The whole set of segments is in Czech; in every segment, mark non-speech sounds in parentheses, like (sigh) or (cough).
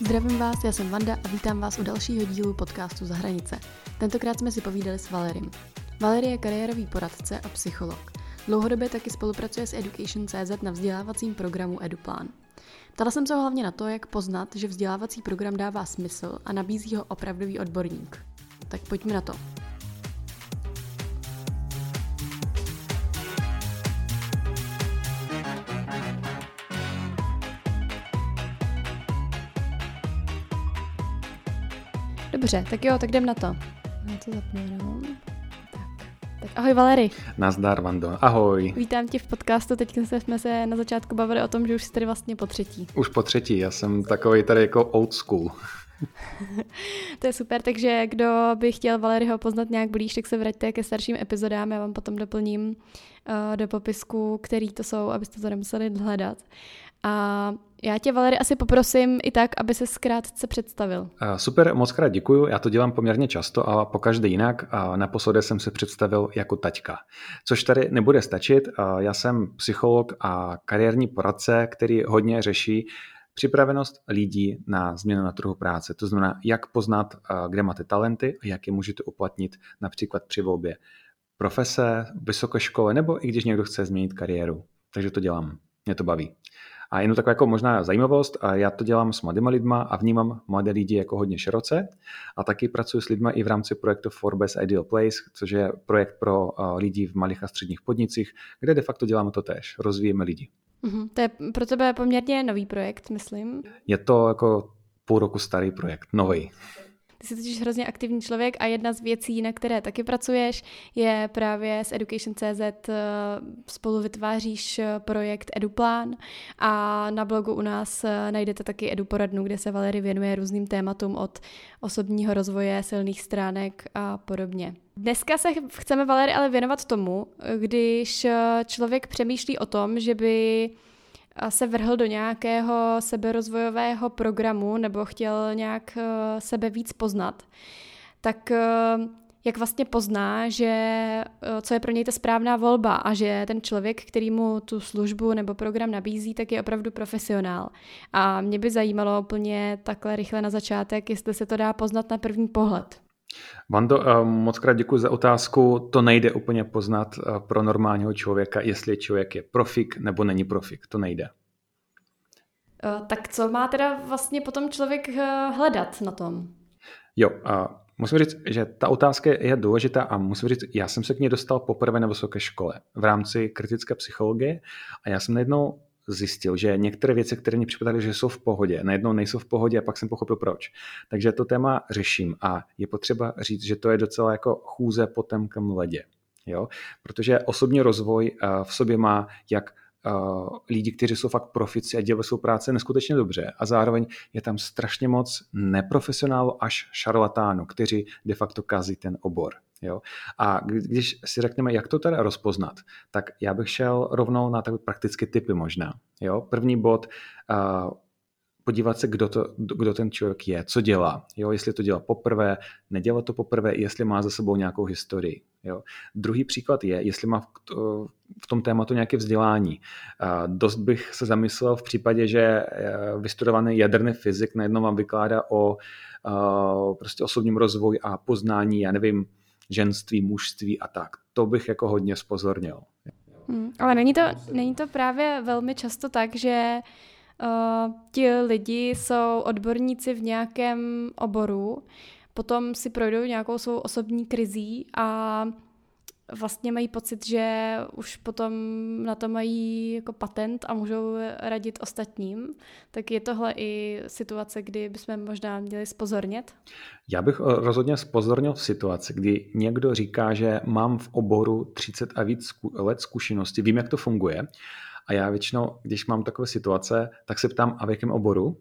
Zdravím vás, já jsem Vanda a vítám vás u dalšího dílu podcastu Za hranice. Tentokrát jsme si povídali s Valerim. Valery je kariérový poradce a psycholog. Dlouhodobě taky spolupracuje s Education.cz na vzdělávacím programu EduPlán. Ptala jsem se ho hlavně na to, jak poznat, že vzdělávací program dává smysl a nabízí ho opravdový odborník. Tak pojďme na to. Dobře, tak jo, tak jdem na to. Já to zapnu jenom. Tak. tak ahoj Valery. Nazdar Vando, ahoj. Vítám tě v podcastu, teď jsme se na začátku bavili o tom, že už jsi tady vlastně po třetí. Už po třetí, já jsem takový tady jako old school. (laughs) to je super, takže kdo by chtěl Valeryho poznat nějak blíž, tak se vraťte ke starším epizodám, já vám potom doplním uh, do popisku, který to jsou, abyste to nemuseli hledat. A já tě, Valery, asi poprosím i tak, aby se zkrátce představil. Super, moc krát děkuju. Já to dělám poměrně často a po každé jinak. A naposledy jsem se představil jako taťka. Což tady nebude stačit. Já jsem psycholog a kariérní poradce, který hodně řeší připravenost lidí na změnu na trhu práce. To znamená, jak poznat, kde máte talenty a jak je můžete uplatnit například při volbě profese, vysoké škole nebo i když někdo chce změnit kariéru. Takže to dělám. Mě to baví. A jenom taková jako možná zajímavost, a já to dělám s mladými lidma a vnímám mladé lidi jako hodně široce a taky pracuji s lidmi i v rámci projektu Forbes Ideal Place, což je projekt pro lidi v malých a středních podnicích, kde de facto děláme to tež, rozvíjeme lidi. Mm-hmm. To je pro tebe poměrně nový projekt, myslím. Je to jako půl roku starý projekt, nový. Ty jsi totiž hrozně aktivní člověk a jedna z věcí, na které taky pracuješ, je právě s Education.cz eh, spolu vytváříš eh, projekt EduPlán a na blogu u nás eh, najdete taky EduPoradnu, kde se Valery věnuje různým tématům od osobního rozvoje, silných stránek a podobně. Dneska se chceme, Valery, ale věnovat tomu, když člověk přemýšlí o tom, že by se vrhl do nějakého seberozvojového programu nebo chtěl nějak eh, sebe víc poznat, tak eh, jak vlastně pozná, že eh, co je pro něj ta správná volba a že ten člověk, který mu tu službu nebo program nabízí, tak je opravdu profesionál. A mě by zajímalo úplně takhle rychle na začátek, jestli se to dá poznat na první pohled. Vando, eh, moc krát děkuji za otázku. To nejde úplně poznat eh, pro normálního člověka, jestli člověk je profik nebo není profik. To nejde. Eh, tak co má teda vlastně potom člověk hledat na tom? Jo, a musím říct, že ta otázka je důležitá a musím říct, já jsem se k ní dostal poprvé na vysoké škole v rámci kritické psychologie a já jsem najednou zjistil, že některé věci, které mi připadaly, že jsou v pohodě, najednou nejsou v pohodě a pak jsem pochopil proč. Takže to téma řeším a je potřeba říct, že to je docela jako chůze po temkém ledě. Jo? Protože osobní rozvoj eh, v sobě má jak uh, lidi, kteří jsou fakt profici a dělají svou práci neskutečně dobře. A zároveň je tam strašně moc neprofesionálů až šarlatánů, kteří de facto kazí ten obor. Jo? A když si řekneme, jak to teda rozpoznat, tak já bych šel rovnou na takové praktické typy možná. Jo? První bod, uh, podívat se, kdo, to, kdo ten člověk je, co dělá. Jo? Jestli to dělá poprvé, nedělá to poprvé, jestli má za sebou nějakou historii. Jo? Druhý příklad je, jestli má v tom tématu nějaké vzdělání. Dost bych se zamyslel v případě, že e, vystudovaný jaderný fyzik najednou vám vykládá o prostě osobním rozvoji a poznání, já nevím, ženství, mužství a tak. To bych jako hodně spozornil. Hmm, ale není to, není to právě velmi často tak, že uh, ti lidi jsou odborníci v nějakém oboru, potom si projdou nějakou svou osobní krizí a vlastně mají pocit, že už potom na to mají jako patent a můžou radit ostatním, tak je tohle i situace, kdy bychom možná měli spozornět? Já bych eh, rozhodně spozornil v situaci, kdy někdo říká, že mám v oboru 30 a víc let zkušenosti, vím, jak to funguje, a já většinou, když mám takové situace, tak se ptám, a v jakém oboru?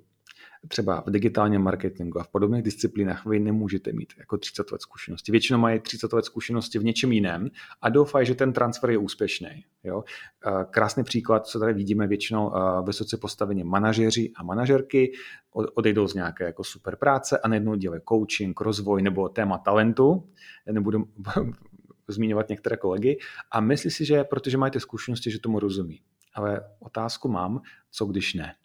Třeba v digitálním marketingu a v podobných disciplínách vy nemůžete mít jako 30 let zkušenosti. Většinou mají 30 let zkušenosti v něčem jiném a doufají, že ten transfer je úspěšný. Jo? Krásný příklad, co tady vidíme většinou vysoce postavení manažeři a manažerky, odejdou z nějaké jako super práce a najednou dělají coaching, rozvoj nebo téma talentu. Nebudu (laughs) zmiňovat některé kolegy a myslí si, že protože mají ty zkušenosti, že tomu rozumí. Ale otázku mám, co když ne?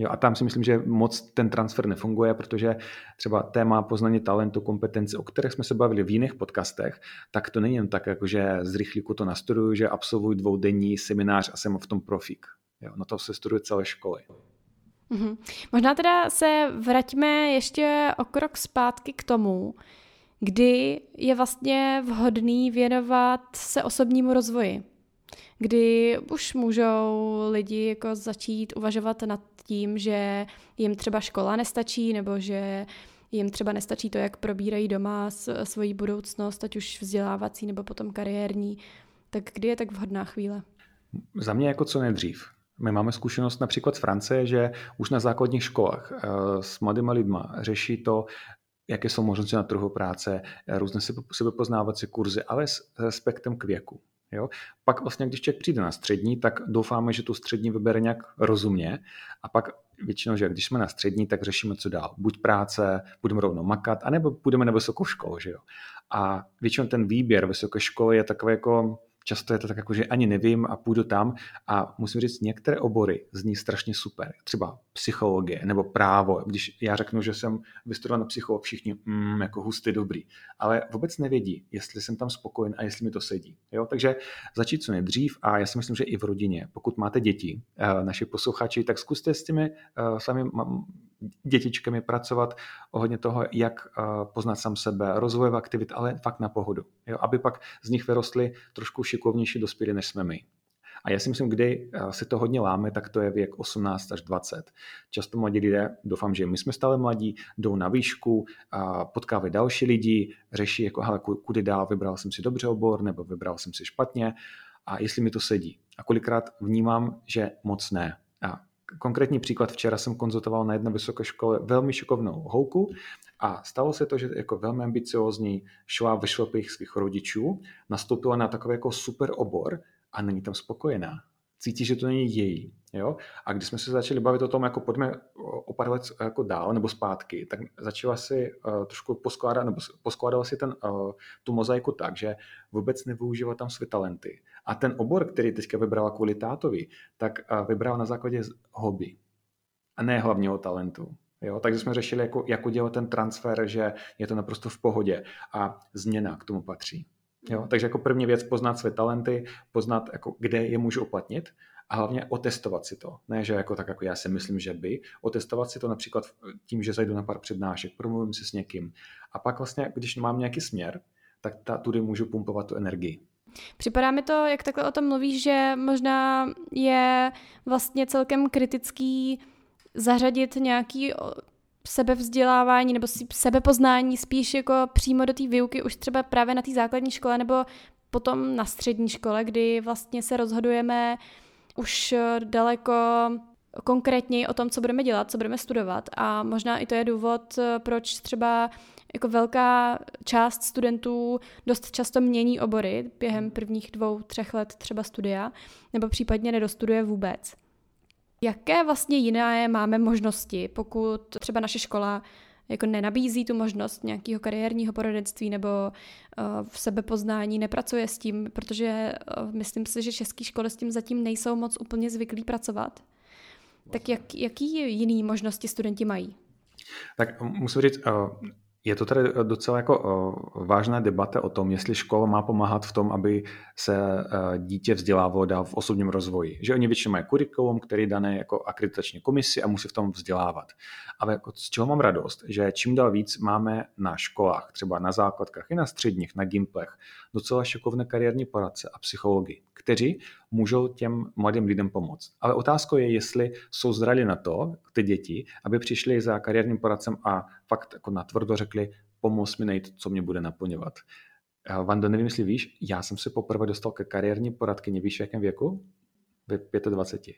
Jo, a tam si myslím, že moc ten transfer nefunguje, protože třeba téma poznání talentu, kompetence, o kterých jsme se bavili v jiných podcastech, tak to není jen tak, jako že z rychlíku to nastuduju, že absolvuji dvoudenní seminář a jsem v tom profík. Jo, na to se studuje celé školy. Mm-hmm. Možná teda se vraťme ještě o krok zpátky k tomu, kdy je vlastně vhodný věnovat se osobnímu rozvoji. Kdy už můžou lidi jako začít uvažovat nad tím, že jim třeba škola nestačí, nebo že jim třeba nestačí to, jak probírají doma svoji budoucnost, ať už vzdělávací nebo potom kariérní. Tak kdy je tak vhodná chvíle? Za mě jako co nejdřív. My máme zkušenost například z Francie, že už na základních školách eh, s mladými lidma řeší to, jaké jsou možnosti na trhu práce, různé sebepoznávací kurzy, ale s respektem k věku. Jo? Pak vlastně, když člověk přijde na střední, tak doufáme, že tu střední vybere nějak rozumně a pak většinou, že když jsme na střední, tak řešíme, co dál. Buď práce, budeme rovnou makat, anebo půjdeme na vysokou školu. Že jo? A většinou ten výběr vysoké školy je takový jako často je to tak jako, že ani nevím a půjdu tam a musím říct, některé obory zní strašně super. Třeba psychologie nebo právo. Když já řeknu, že jsem vystudoval na psycholog, všichni mm, jako hustý dobrý. Ale vůbec nevědí, jestli jsem tam spokojen a jestli mi to sedí. Jo? Takže začít co nejdřív a já si myslím, že i v rodině, pokud máte děti, eh, naši posluchači, tak zkuste s těmi uh, sami dětičkami pracovat ohledně toho, jak eh, poznat sám sebe, rozvojové aktivit, ale fakt na pohodu. Jo? Aby pak z nich vyrostly trošku šikovnější dospělí, než jsme my. A já si myslím, kdy eh, se to hodně láme, tak to je věk 18 až 20. Často mladí lidé, doufám, že my jsme stále mladí, jdou na výšku, a potkávají další lidi, řeší, jako, hele, kudy dál, vybral jsem si dobře obor, nebo vybral jsem si špatně, a jestli mi to sedí. A kolikrát vnímám, že moc ne. Konkrétní příklad, včera jsem konzultoval na jedné vysoké škole velmi šikovnou holku a stalo se to, že jako velmi ambiciozní šla ve šlopích svých rodičů, nastoupila na takový jako super obor a není tam spokojená. Cítí, že to není její. Jo? A když jsme se začali bavit o tom, jako pojďme o pár let jako dál nebo zpátky, tak začala si uh, trošku poskládat, nebo poskládala si ten, uh, tu mozaiku tak, že vůbec nevyužívala tam své talenty. A ten obor, který teďka vybrala kvůli tátovi, tak uh, vybrala na základě hobby a ne hlavního talentu. Jo, takže jsme řešili, jako, jak udělat ten transfer, že je to naprosto v pohodě a změna k tomu patří. Jo, takže jako první věc poznat své talenty, poznat, jako, kde je můžu uplatnit a hlavně otestovat si to. Ne, že jako tak, jako já si myslím, že by. Otestovat si to například tím, že zajdu na pár přednášek, promluvím si s někým. A pak vlastně, když mám nějaký směr, tak ta, tudy můžu pumpovat tu energii. Připadá mi to, jak takhle o tom mluvíš, že možná je vlastně celkem kritický zařadit nějaký sebevzdělávání nebo sebepoznání spíš jako přímo do té výuky už třeba právě na té základní škole nebo potom na střední škole, kdy vlastně se rozhodujeme už daleko konkrétněji o tom, co budeme dělat, co budeme studovat a možná i to je důvod, proč třeba jako velká část studentů dost často mění obory během prvních dvou, třech let třeba studia, nebo případně nedostuduje vůbec. Jaké vlastně jiné máme možnosti, pokud třeba naše škola jako nenabízí tu možnost nějakého kariérního poradenství nebo uh, v sebepoznání, nepracuje s tím, protože uh, myslím si, že české školy s tím zatím nejsou moc úplně zvyklí pracovat. Tak jak, jaký jiný možnosti studenti mají? Tak musím říct, uh je to tedy docela jako vážná debata o tom, jestli škola má pomáhat v tom, aby se e, dítě vzdělávalo dál v osobním rozvoji. Že oni většinou mají kurikulum, který dané jako akreditační komisi a musí v tom vzdělávat. Ale jako z čeho mám radost, že čím dál víc máme na školách, třeba na základkách i na středních, na gimplech, docela šikovné kariérní poradce a psychologi, kteří můžou těm mladým lidem pomoct. Ale otázkou je, jestli jsou zrali na to, ty děti, aby přišli za kariérním poradcem a fakt jako natvrdo řekli, pomoz mi najít, co mě bude naplňovat. Vando, nevím, jestli víš, já jsem se poprvé dostal ke kariérní poradkyni, víš, v jakém věku? Ve 25.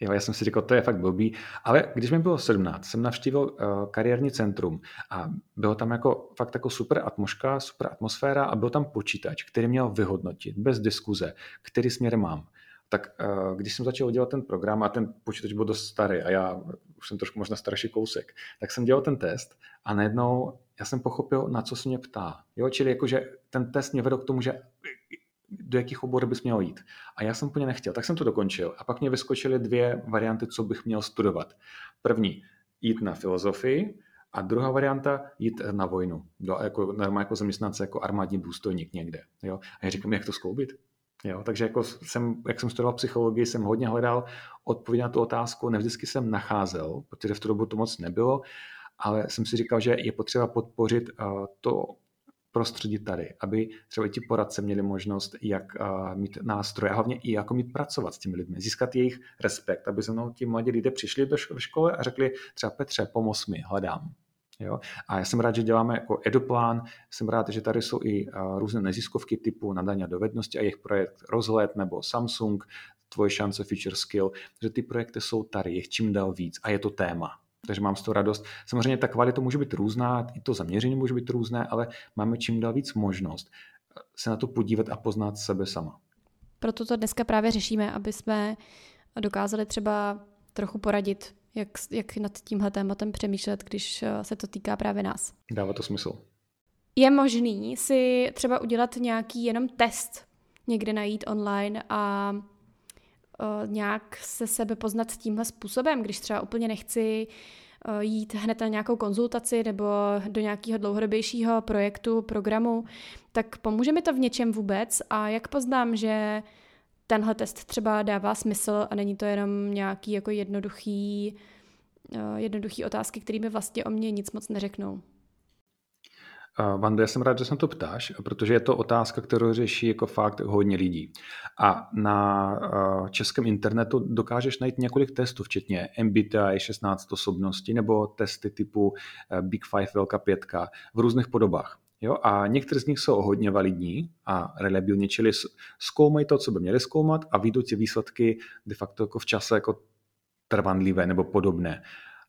Jo, já jsem si říkal, to je fakt blbý, ale když mi bylo 17, jsem navštívil uh, kariérní centrum a bylo tam jako fakt jako super atmosféra, super atmosféra a byl tam počítač, který měl vyhodnotit bez diskuze, který směr mám. Tak uh, když jsem začal dělat ten program a ten počítač byl dost starý a já už jsem trošku možná starší kousek, tak jsem dělal ten test a najednou já jsem pochopil, na co se mě ptá. Jo, čili jakože ten test mě vedl k tomu, že do jakých oborů bys měl jít. A já jsem úplně nechtěl, tak jsem to dokončil. A pak mě vyskočily dvě varianty, co bych měl studovat. První, jít na filozofii, a druhá varianta, jít na vojnu, do, jako, normálně jako zaměstnance, jako armádní důstojník někde. Jo? A já říkám, jak to skloubit? Jo, takže jako jsem, jak jsem studoval psychologii, jsem hodně hledal odpověď na tu otázku, nevždycky jsem nacházel, protože v tu dobu to moc nebylo, ale jsem si říkal, že je potřeba podpořit uh, to prostředí tady, aby třeba ti poradce měli možnost, jak uh, mít nástroje a hlavně i jako mít pracovat s těmi lidmi, získat jejich respekt, aby se mnou ti mladí lidé přišli do školy a řekli třeba Petře, pomoz mi, hledám. Jo? A já jsem rád, že děláme jako eduplán, jsem rád, že tady jsou i uh, různé neziskovky typu nadání dovednosti a jejich projekt Rozhled nebo Samsung, Tvoje šance Future Skill, že ty projekty jsou tady, jich čím dál víc a je to téma. Takže mám z toho radost. Samozřejmě ta kvalita může být různá, i to zaměření může být různé, ale máme čím dál víc možnost se na to podívat a poznat sebe sama. Proto to dneska právě řešíme, aby jsme dokázali třeba trochu poradit jak, jak nad tímhle tématem přemýšlet, když eh, se to týká právě nás. Dává to smysl. Je možný si třeba udělat nějaký jenom test, někde najít online a uh, nějak se sebe poznat tímhle způsobem, když třeba úplně nechci uh, jít hned na nějakou konzultaci nebo do nějakého dlouhodobějšího projektu, programu, tak pomůže mi to v něčem vůbec a jak poznám, že tenhle test třeba dává smysl a není to jenom nějaký jako jednoduchý, uh, jednoduchý otázky, kterými vlastně o mě nic moc neřeknou. Vando, já jsem rád, že se to ptáš, protože je to otázka, kterou řeší jako fakt hodně lidí. A na českém internetu dokážeš najít několik testů, včetně MBTI 16 osobností nebo testy typu uh, Big Five Velká pětka v různých podobách. Jo? A některé z nich jsou hodně validní a reliabilní, čili zkoumají to, co by měli zkoumat a vyjdou ty výsledky de facto jako v čase jako trvanlivé nebo podobné.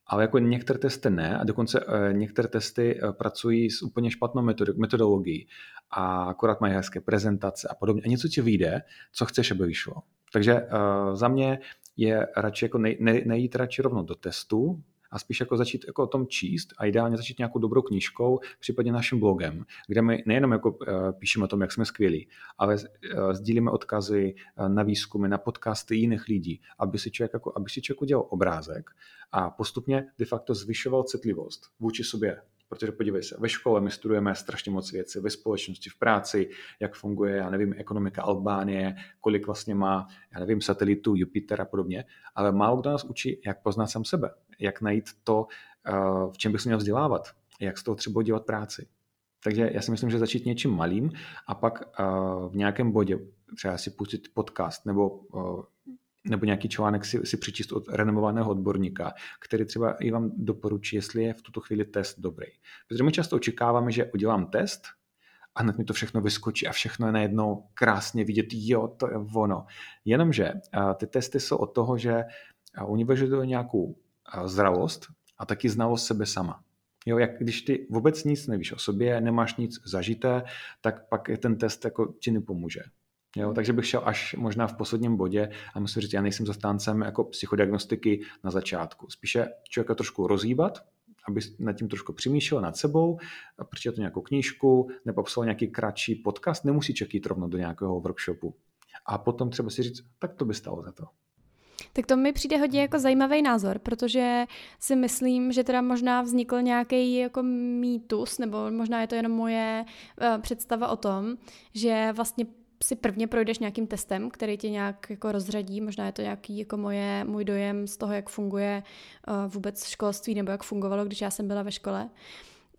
Ale jako některé testy ne a dokonce eh, některé testy eh, pracují s úplně špatnou metodologií a akorát mají hezké prezentace a podobně. A něco ti vyjde, co chceš, aby vyšlo. Takže uh, za mě je radši jako nej, nej, nejít radši rovno do testu, a spíš jako začít jako o tom číst a ideálně začít nějakou dobrou knížkou, případně naším blogem, kde my nejenom jako eh, píšeme o tom, jak jsme skvělí, ale eh, sdílíme odkazy eh, na výzkumy, na podcasty jiných lidí, aby si člověk, jako, aby si člověk udělal obrázek a postupně de facto zvyšoval citlivost vůči sobě Protože podívej se, ve škole my studujeme strašně moc věcí, ve společnosti, v práci, jak funguje, já nevím, ekonomika Albánie, kolik vlastně má, já nevím, satelitů, Jupiter a podobně, ale málo kdo nás učí, jak poznat sám sebe, jak najít to, eh, v čem bych se měl vzdělávat, jak z toho třeba dělat práci. Takže já si myslím, že začít něčím malým a pak eh, v nějakém bodě třeba si pustit podcast nebo eh, nebo nějaký článek si, si přečíst od renomovaného odborníka, který třeba i vám doporučí, jestli je v tuto chvíli test dobrý. Protože my často očekáváme, že udělám test a hned mi to všechno vyskočí a všechno je najednou krásně vidět, jo, to je ono. Jenomže ty testy jsou od toho, že oni vyžadují nějakou zralost a taky znalost sebe sama. Jo, jak když ty vůbec nic nevíš o sobě, nemáš nic zažité, tak pak ten test jako ti nepomůže. Jo, takže bych šel až možná v posledním bodě a musím říct, já nejsem zastáncem jako psychodiagnostiky na začátku. Spíše člověka trošku rozhýbat, aby nad tím trošku přemýšlel nad sebou, přečetl nějakou knížku nebo psal nějaký kratší podcast, nemusí čekat rovno do nějakého workshopu. A potom třeba si říct, tak to by stalo za to. Tak to mi přijde hodně jako zajímavý názor, protože si myslím, že teda možná vznikl nějaký jako mýtus, nebo možná je to jenom moje uh, představa o tom, že vlastně si prvně projdeš nějakým testem, který tě nějak jako rozřadí, možná je to nějaký jako moje, můj dojem z toho, jak funguje uh, vůbec školství nebo jak fungovalo, když já jsem byla ve škole.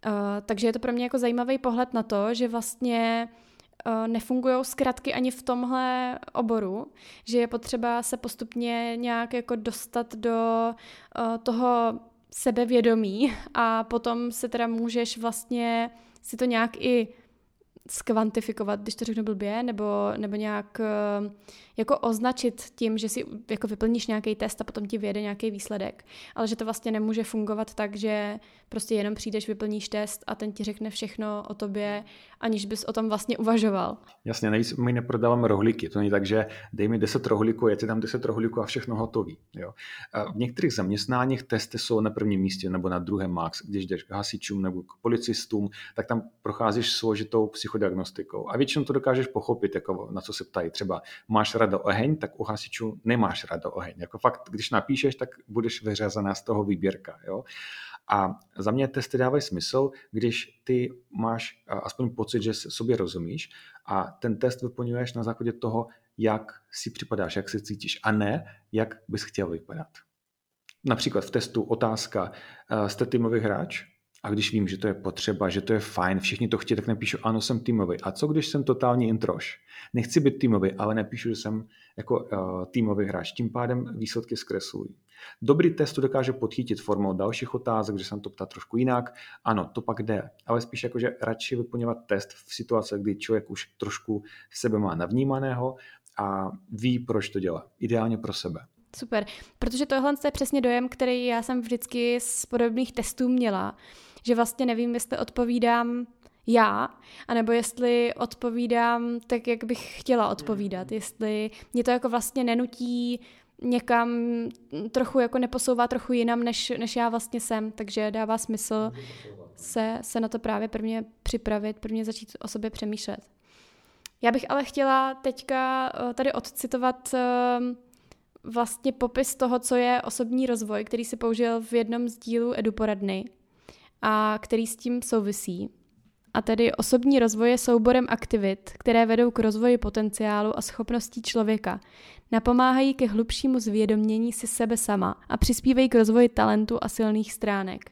Uh, takže je to pro mě jako zajímavý pohled na to, že vlastně uh, nefungují zkratky ani v tomhle oboru, že je potřeba se postupně nějak jako dostat do uh, toho sebevědomí a potom se teda můžeš vlastně si to nějak i skvantifikovat, když to řeknu blbě, nebo, nebo nějak eh, jako označit tím, že si jako vyplníš nějaký test a potom ti vyjede nějaký výsledek. Ale že to vlastně nemůže fungovat tak, že prostě jenom přijdeš, vyplníš test a ten ti řekne všechno o tobě, aniž bys o tom vlastně uvažoval. Jasně, nejvíc my neprodáváme rohlíky. To není tak, že dej mi 10 rohlíků, je ti tam 10 rohlíků a všechno hotový. Jo. A v některých zaměstnáních testy jsou na prvním místě nebo na druhém max. Když jdeš k hasičům nebo k policistům, tak tam procházíš složitou psychodiagnostikou. A většinou to dokážeš pochopit, jako na co se ptají. Třeba máš rado oheň, tak u hasičů nemáš rado oheň. Jako fakt, když napíšeš, tak budeš vyřazená z toho výběrka. Jo? A za mě testy dávají smysl, když ty máš aspoň pocit, že sobě rozumíš a ten test vyplňuješ na základě toho, jak si připadáš, jak se cítíš a ne, jak bys chtěl vypadat. Například v testu otázka, jste týmový hráč? A když vím, že to je potřeba, že to je fajn, všichni to chtějí, tak napíšu, ano, jsem týmový. A co když jsem totální introš? Nechci být týmový, ale napíšu, že jsem jako uh, týmový hráč. Tím pádem výsledky zkreslují. Dobrý test to dokáže podchytit formou dalších otázek, že jsem to ptá trošku jinak. Ano, to pak jde, ale spíš jako, že radši vyplňovat test v situaci, kdy člověk už trošku sebe má navnímaného a ví, proč to dělá. Ideálně pro sebe. Super, protože tohle je přesně dojem, který já jsem vždycky z podobných testů měla, že vlastně nevím, jestli odpovídám já, anebo jestli odpovídám tak, jak bych chtěla odpovídat, jestli mě to jako vlastně nenutí někam trochu jako neposouvá trochu jinam, než, než já vlastně jsem, takže dává smysl se, se na to právě prvně připravit, prvně začít o sobě přemýšlet. Já bych ale chtěla teďka eh, tady odcitovat eh, vlastně popis toho, co je osobní rozvoj, který si použil v jednom z dílů Edu poradny a který s tím souvisí. A tedy osobní rozvoj je souborem aktivit, které vedou k rozvoji potenciálu a schopností člověka, napomáhají ke hlubšímu zvědomění si sebe sama a přispívají k rozvoji talentu a silných stránek.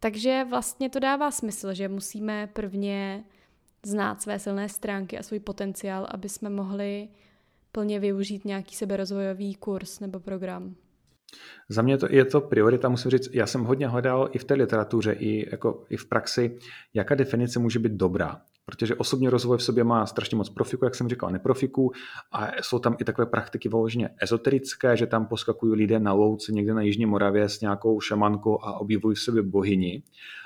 Takže vlastně to dává smysl, že musíme prvně znát své silné stránky a svůj potenciál, aby jsme mohli plně využít nějaký seberozvojový kurz nebo program. Za mě to, je to priorita, musím říct, já jsem hodně hledal i v té literatuře, i, jako, i v praxi, jaká definice může být dobrá. Protože osobní rozvoj v sobě má strašně moc profiků, jak jsem říkal, neprofiků a jsou tam i takové praktiky vyloženě ezoterické, že tam poskakují lidé na louce někde na Jižní Moravě s nějakou šamankou a objevují v sobě bohyni,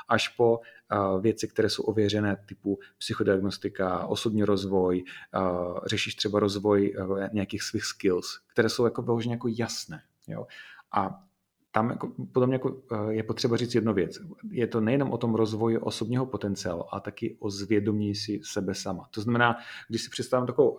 až po uh, věci, které jsou ověřené typu psychodiagnostika, osobní rozvoj, uh, řešíš třeba rozvoj uh, nějakých svých skills, které jsou jako vyloženě jako jasné. Jo? A tam jako, podle mě jako, eh, je potřeba říct jednu věc. Je to nejenom o tom rozvoji osobního potenciálu, a taky o zvědomí si sebe sama. To znamená, když si představím takovou,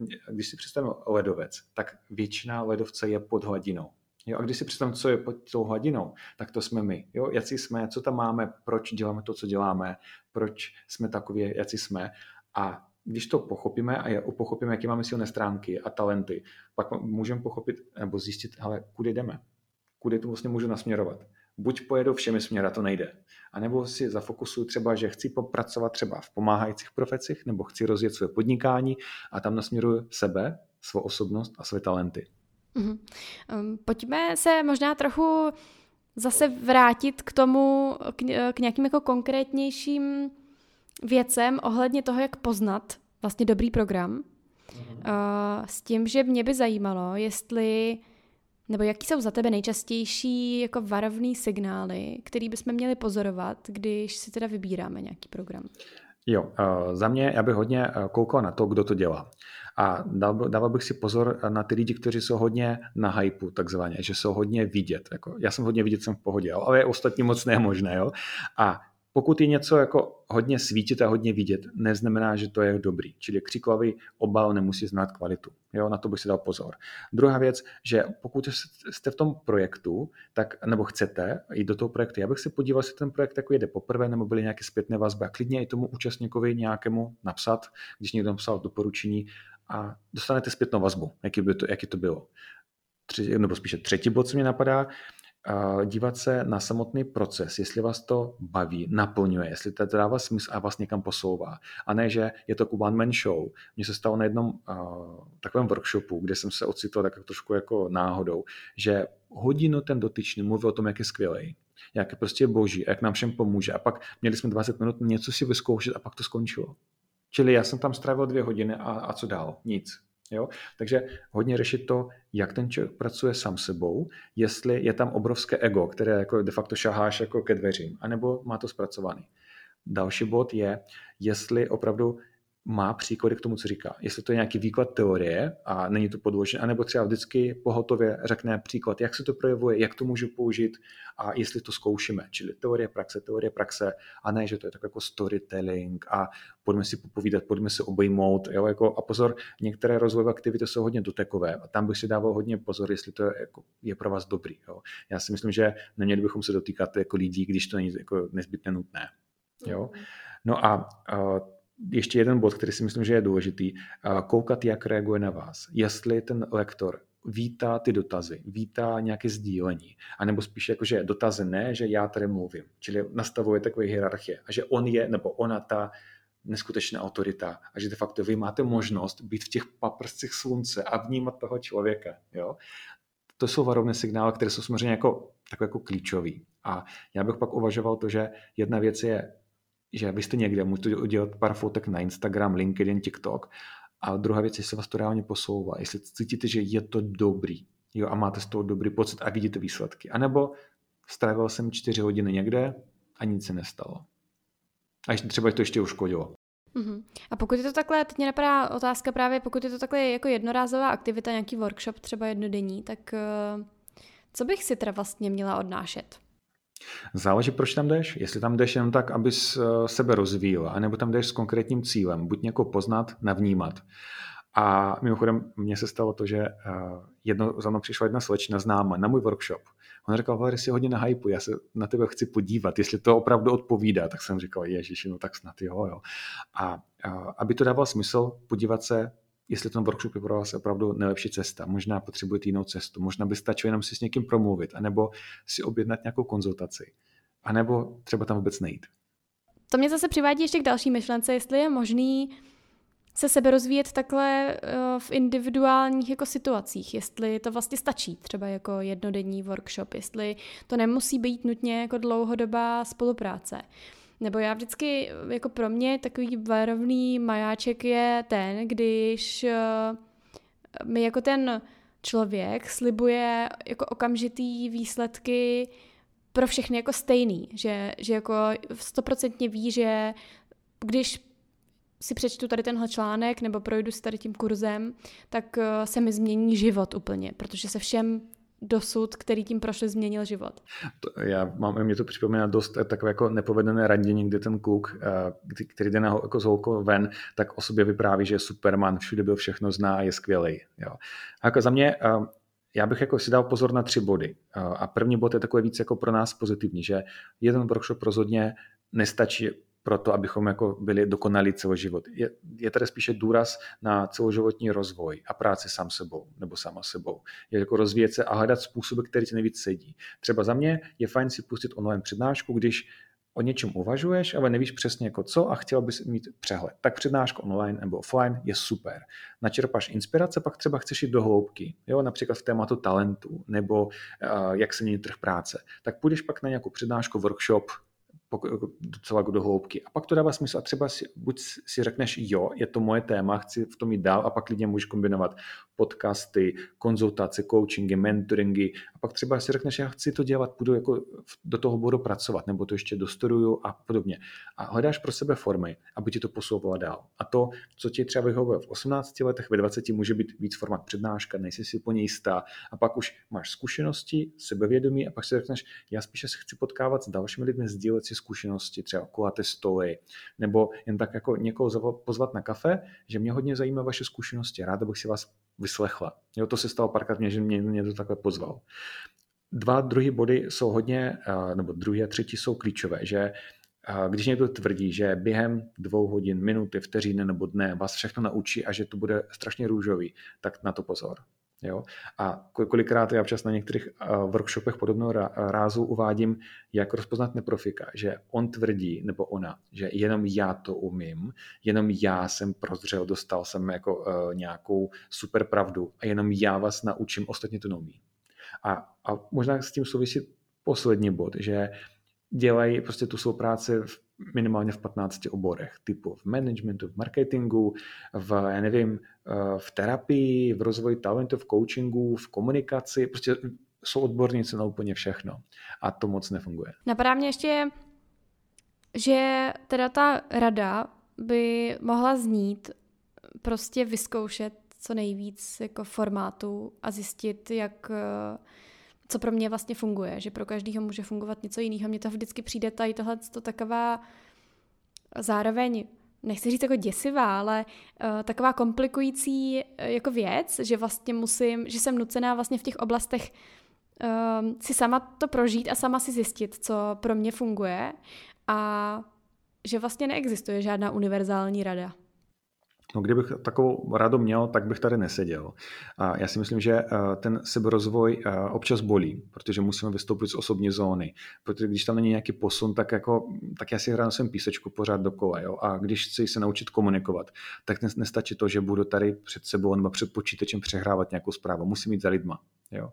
eh, když si představím ledovec, tak většina ledovce je pod hladinou. Jo, a když si představím, co je pod tou hladinou, tak to jsme my. Jo, jaký jsme, co tam máme, proč děláme to, co děláme, proč jsme takový, jaký jsme. A když to pochopíme a pochopíme, jaké máme silné stránky a talenty, pak můžeme pochopit nebo zjistit, ale kudy jdeme, kudy to vlastně můžu nasměrovat. Buď pojedu všemi směry, to nejde. A nebo si zafokusuju třeba, že chci popracovat třeba v pomáhajících profecích, nebo chci rozjet své podnikání a tam nasměruju sebe, svou osobnost a své talenty. Mm-hmm. Um, pojďme se možná trochu zase vrátit k tomu, k, k nějakým jako konkrétnějším věcem ohledně toho, jak poznat vlastně dobrý program. Uh, s tím, že mě by zajímalo, jestli nebo jaký jsou za tebe nejčastější jako varovný signály, který bychom měli pozorovat, když si teda vybíráme nějaký program? Jo, uh, za mě já bych hodně koukal na to, kdo to dělá. A dával bych si pozor na ty lidi, kteří jsou hodně na hypu, takzvaně, že jsou hodně vidět. Jako, já jsem hodně vidět, jsem v pohodě, ale ostatní moc nemožné. Jo? A pokud je něco jako hodně svítit a hodně vidět, neznamená, že to je dobrý. Čili křiklavý obal nemusí znát kvalitu. Jo, na to bych si dal pozor. Druhá věc, že pokud jste v tom projektu, tak, nebo chcete jít do toho projektu, já bych se podíval, jestli ten projekt jako jede poprvé, nebo byly nějaké zpětné vazby a klidně i tomu účastníkovi nějakému napsat, když někdo napsal doporučení a dostanete zpětnou vazbu, jaký, by to, jaký to bylo. Tři, nebo spíše třetí bod, co mě napadá, dívat se na samotný proces, jestli vás to baví, naplňuje, jestli to dává smysl a vás někam posouvá. A ne, že je to one man show. Mně se stalo na jednom uh, takovém workshopu, kde jsem se ocitl tak trošku jako náhodou, že hodinu ten dotyčný mluví o tom, jak je skvělý. jak je prostě boží, jak nám všem pomůže. A pak měli jsme 20 minut něco si vyzkoušet a pak to skončilo. Čili já jsem tam strávil dvě hodiny a, a co dál? Nic. Jo? Takže hodně řešit to, jak ten člověk pracuje sám sebou, jestli je tam obrovské ego, které jako de facto šaháš jako ke dveřím, anebo má to zpracovaný. Další bod je, jestli opravdu má příklady k tomu, co říká. Jestli to je nějaký výklad teorie a není to podložené, anebo třeba vždycky pohotově řekne příklad, jak se to projevuje, jak to můžu použít a jestli to zkoušíme. Čili teorie praxe, teorie praxe a ne, že to je tak jako storytelling a pojďme si popovídat, pojďme si obejmout. Jo, jako, a pozor, některé rozvojové aktivity jsou hodně dotekové a tam bych si dával hodně pozor, jestli to je, jako, je pro vás dobrý. Jo. Já si myslím, že neměli bychom se dotýkat jako lidí, když to není jako nezbytně nutné. Jo. Mhm. No a uh, ještě jeden bod, který si myslím, že je důležitý, koukat, jak reaguje na vás. Jestli ten lektor vítá ty dotazy, vítá nějaké sdílení, anebo spíš jako, že dotazy ne, že já tady mluvím, čili nastavuje takové hierarchie a že on je, nebo ona ta neskutečná autorita a že de facto vy máte možnost být v těch paprscích slunce a vnímat toho člověka. Jo? To jsou varovné signály, které jsou samozřejmě jako, takové jako klíčový. A já bych pak uvažoval to, že jedna věc je že vy jste někde, můžete udělat pár fotek na Instagram, LinkedIn, TikTok. A druhá věc, jestli vás to reálně posouvá, jestli cítíte, že je to dobrý jo, a máte z toho dobrý pocit a vidíte výsledky. A nebo strávil jsem čtyři hodiny někde a nic se nestalo. A ještě, třeba to ještě uškodilo. Uh-huh. A pokud je to takhle, teď mě napadá otázka právě, pokud je to takhle jako jednorázová aktivita, nějaký workshop třeba jednodenní, tak uh, co bych si teda vlastně měla odnášet? Záleží, proč tam jdeš. Jestli tam jdeš jenom tak, abys eh, sebe rozvíjel, anebo tam jdeš s konkrétním cílem, buď někoho poznat, navnímat. A mimochodem, mně se stalo to, že eh, jedno, za mnou přišla jedna slečna známa na můj workshop. On říkal, Valery, jsi hodně na hypu, já se na tebe chci podívat, jestli to opravdu odpovídá. Tak jsem říkal, ježiši, no tak snad jo, jo. A, a aby to dávalo smysl, podívat se, jestli ten workshop je pro vás opravdu nejlepší cesta. Možná potřebujete jinou cestu, možná by stačilo jenom si s někým promluvit, anebo si objednat nějakou konzultaci, anebo třeba tam vůbec nejít. To mě zase přivádí ještě k další myšlence, jestli je možný se sebe rozvíjet takhle eh, v individuálních jako situacích, jestli to vlastně stačí třeba jako jednodenní workshop, jestli to nemusí být nutně jako dlouhodobá spolupráce. Nebo já vždycky, jako pro mě takový varovný majáček je ten, když uh, mi jako ten člověk slibuje jako okamžitý výsledky pro všechny jako stejný, že, že jako stoprocentně ví, že když si přečtu tady tenhle článek nebo projdu si tady tím kurzem, tak uh, se mi změní život úplně, protože se všem dosud, který tím prošli, změnil život? To, já mám, mě to připomíná dost eh, takové jako nepovedené randění, kde ten kluk, eh, který jde na, jako z holkou ven, tak o sobě vypráví, že je Superman, všude byl všechno zná a je skvělý. Jo. A jako za mě, eh, já bych jako si dal pozor na tři body. A první bod je takový víc jako pro nás pozitivní, že jeden workshop rozhodně nestačí pro to, abychom jako byli dokonalí celoživot. Je, je tady spíše důraz na celoživotní rozvoj a práci sám sebou nebo sama sebou. Je jako rozvíjet se a hledat způsoby, které ti nejvíc sedí. Třeba za mě je fajn si pustit online přednášku, když o něčem uvažuješ, ale nevíš přesně jako co a chtěl bys mít přehled. Tak přednáška online nebo offline je super. Načerpáš inspirace, pak třeba chceš jít do hloubky, jo, například v tématu talentu nebo uh, jak se mění trh práce. Tak půjdeš pak na nějakou přednášku, workshop, docela do hloubky. A pak to dává smysl a třeba si, buď si řekneš, jo, je to moje téma, chci v tom jít dál a pak klidně můžeš kombinovat podcasty, konzultace, coachingy, mentoringy a pak třeba si řekneš, já chci to dělat, půjdu jako do toho budu pracovat nebo to ještě dostuduju a podobně. A hledáš pro sebe formy, aby ti to posouvala dál. A to, co ti třeba vyhovuje v 18 letech, ve 20 může být víc format přednáška, nejsi si po něj jistá a pak už máš zkušenosti, sebevědomí a pak si řekneš, já spíše se chci potkávat s dalšími lidmi, sdílet si zkušenosti, třeba kulaté stoly, nebo jen tak jako někoho pozvat na kafe, že mě hodně zajímá vaše zkušenosti, ráda bych si vás vyslechla. Jo, to se stalo párkrát mě, že mě někdo takhle pozval. Dva druhé body jsou hodně, nebo druhý a třetí jsou klíčové, že když někdo tvrdí, že během dvou hodin, minuty, vteřiny nebo dne vás všechno naučí a že to bude strašně růžový, tak na to pozor. Jo? A kolikrát já občas na některých workshopech podobného rázu uvádím, jak rozpoznat neprofika, že on tvrdí, nebo ona, že jenom já to umím, jenom já jsem prozřel, dostal jsem jako uh, nějakou super pravdu a jenom já vás naučím, ostatně to neumí. A, a možná s tím souvisí poslední bod, že dělají prostě tu svou práci v, minimálně v 15 oborech, typu v managementu, v marketingu, v, já nevím, eh, v terapii, v rozvoji talentu, v coachingu, v komunikaci, prostě jsou odborníci na úplně všechno. A to moc nefunguje. Napadá mě ještě, že teda ta rada by mohla znít prostě vyzkoušet co nejvíc jako formátu a zjistit, jak eh, co pro mě vlastně funguje, že pro každého může fungovat něco jiného. Mně to vždycky přijde tady tohle to taková zároveň nechci říct jako děsivá, ale uh, taková komplikující uh, jako věc, že vlastně musím, že jsem nucená vlastně v těch oblastech uh, si sama to prožít a sama si zjistit, co pro mě funguje a že vlastně neexistuje žádná univerzální rada. No, kdybych takovou radu měl, tak bych tady neseděl. A já si myslím, že eh, ten seberozvoj eh, občas bolí, protože musíme vystoupit z osobní zóny. Protože když tam není nějaký posun, tak, jako, tak já si hraju svém písečku pořád dokola. Jo? A když chci se naučit komunikovat, tak nestačí to, že budu tady před sebou nebo před počítačem přehrávat nějakou zprávu. Musím jít za lidma. Jo?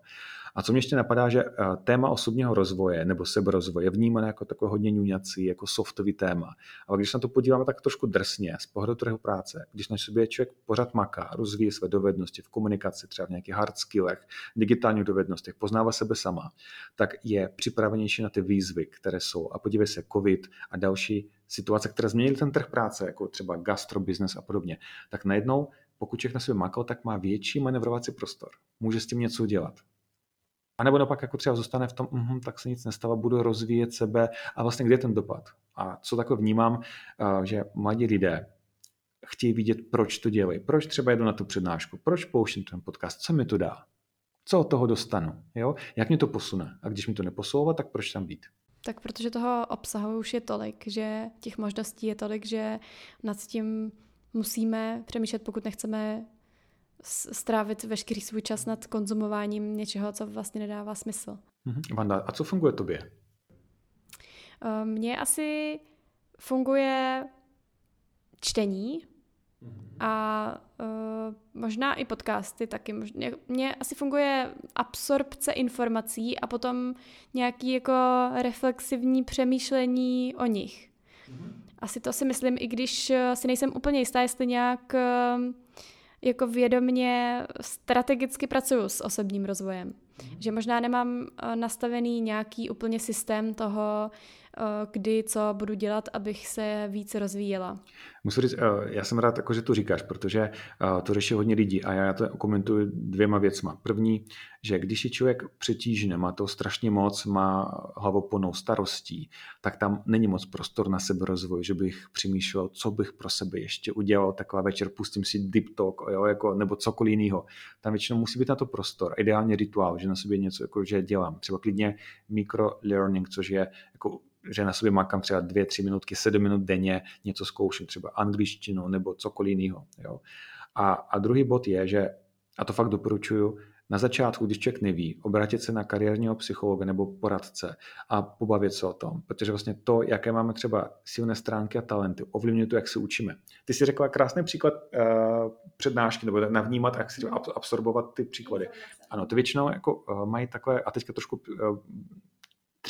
A co mě ještě napadá, že eh, téma osobního rozvoje nebo seberozvoje je vnímané jako takové hodně ňuňací, jako softový téma. Ale když na to podíváme tak trošku drsně z pohledu trhu práce, když na sobě člověk pořád maká, rozvíjí své dovednosti v komunikaci, třeba v nějakých hard skillech, digitálních dovednostech, poznává sebe sama, tak je připravenější na ty výzvy, které jsou. A podívej se, COVID a další situace, které změnily ten trh práce, jako třeba gastrobusiness a podobně, tak najednou pokud člověk na sobě makal, tak má větší manevrovací prostor. Může s tím něco udělat. A nebo naopak jako třeba zůstane v tom, mm, tak se nic nestává, budu rozvíjet sebe a vlastně kde je ten dopad. A co takové vnímám, že mladí lidé chtějí vidět, proč to dělají, proč třeba jedu na tu přednášku, proč pouštím ten podcast, co mi to dá, co od toho dostanu, jo? jak mě to posune. A když mi to neposouvá, tak proč tam být? Tak protože toho obsahu už je tolik, že těch možností je tolik, že nad tím musíme přemýšlet, pokud nechceme strávit veškerý svůj čas nad konzumováním něčeho, co vlastně nedává smysl. Mm-hmm. Vanda, a co funguje tobě? Eh, mně asi funguje čtení mm-hmm. a uh, možná i podcasty taky. Mně asi funguje absorpce informací a potom nějaký jako reflexivní přemýšlení o nich. Mm-hmm. Asi to si myslím, i když eh, si nejsem úplně jistá, jestli nějak uh, jako vědomně strategicky pracuju s osobním rozvojem. Mm. Že možná nemám eh, nastavený nějaký úplně systém toho, kdy co budu dělat, abych se více rozvíjela. Musím říct, eh, já jsem rád, jako, že to říkáš, protože eh, to řeší hodně lidí a já to komentuji dvěma věcma. První, že když je člověk přetížený, má to strašně moc, má hlavoponou starostí, tak tam není moc prostor na seberozvoj, že bych přemýšlel, co bych pro sebe ještě udělal, taková večer pustím si deep talk, jo, jako, nebo cokoliv jiného. Tam většinou musí být na to prostor. Ideálně rituál, že na sobě něco jako, že dělám. Třeba klidně micro learning, což je jako že na sobě makám třeba dvě, tři minutky, sedm minut denně, něco zkouším, třeba angličtinu nebo cokoliv jiného. Jo. A, a druhý bod je, že, a to fakt doporučuju, na začátku, když člověk neví, obrátit se na kariérního psychologa nebo poradce a pobavit se o tom, protože vlastně to, jaké máme třeba silné stránky a talenty, ovlivňuje to, jak se učíme. Ty jsi řekla krásný příklad uh, přednášky, nebo navnímat, jak si absorbovat ty příklady. Ano, to většinou jako uh, mají takové, a teďka trošku uh,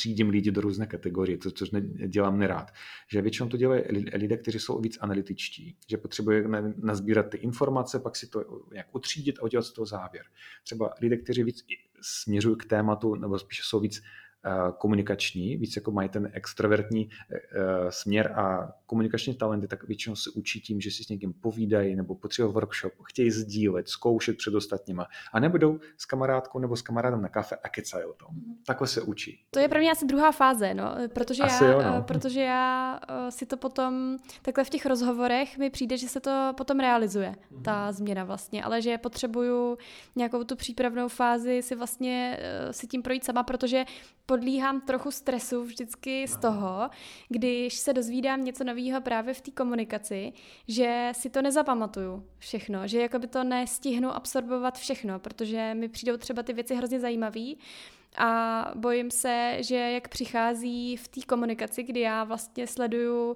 třídím lidi do různé kategorie, to, což dělám nerád. Že většinou to dělají lidé, kteří jsou víc analytičtí, že potřebují nazbírat ty informace, pak si to nějak utřídit a udělat z toho závěr. Třeba lidé, kteří víc směřují k tématu, nebo spíše jsou víc komunikační, víc jako mají ten extrovertní eh, eh, směr a komunikační talenty, tak většinou se učí tím, že si s někým povídají nebo potřebují workshop, chtějí sdílet, zkoušet před ostatníma a nebudou s kamarádkou nebo s kamarádem na kafe a kecají o tom. Mhm. Takhle se učí. To je pro mě asi druhá fáze, no, protože, asi já, jo, no. protože já si to potom, takhle v těch rozhovorech mi přijde, že se to potom realizuje, mm-hmm. ta změna vlastně, ale že potřebuju nějakou tu přípravnou fázi si vlastně si tím projít sama, protože podlíhám trochu stresu vždycky z toho, když se dozvídám něco nového právě v té komunikaci, že si to nezapamatuju všechno, že jakoby to nestihnu absorbovat všechno, protože mi přijdou třeba ty věci hrozně zajímavé a bojím se, že jak přichází v té komunikaci, kdy já vlastně sleduju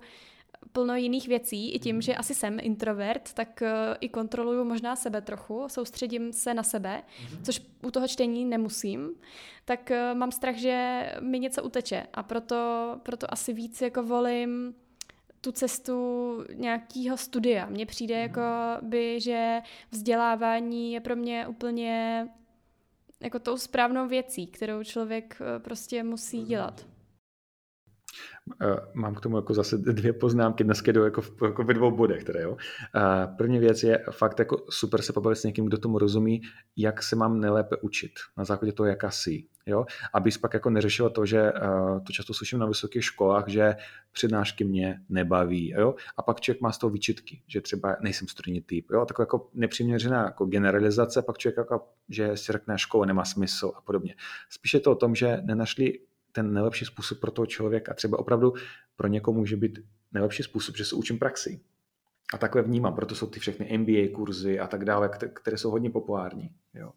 plno jiných věcí, i tím, že asi jsem introvert, tak uh, i kontroluju možná sebe trochu, soustředím se na sebe, mm-hmm. což u toho čtení nemusím, tak uh, mám strach, že mi něco uteče a proto, proto asi víc jako volím tu cestu nějakého studia. Mně přijde jako by, že vzdělávání je pro mě úplně jako tou správnou věcí, kterou člověk eh, prostě musí dělat. Eh, mám k tomu jako zase dvě poznámky, dneska jdou jako, v, jako ve dvou bodech. Teda, jo. Eh, první věc je fakt jako super se pobavit s někým, kdo tomu rozumí, jak se mám nejlépe učit, na základě toho, jaká jsi. Jo? Abys pak jako neřešila to, že uh, to často slyším na vysokých školách, že přednášky mě nebaví. Jo? A pak člověk má z toho výčitky, že třeba nejsem studijní typ. Jo? Taková jako nepřiměřená jako generalizace, pak člověk jako, že si řekne, škola nemá smysl a podobně. Spíše to o tom, že nenašli ten nejlepší způsob pro toho člověka. Třeba opravdu pro někoho může být nejlepší způsob, že se učím praxi. A takhle vnímám, proto jsou ty všechny MBA kurzy a tak dále, které jsou hodně populární. Jo.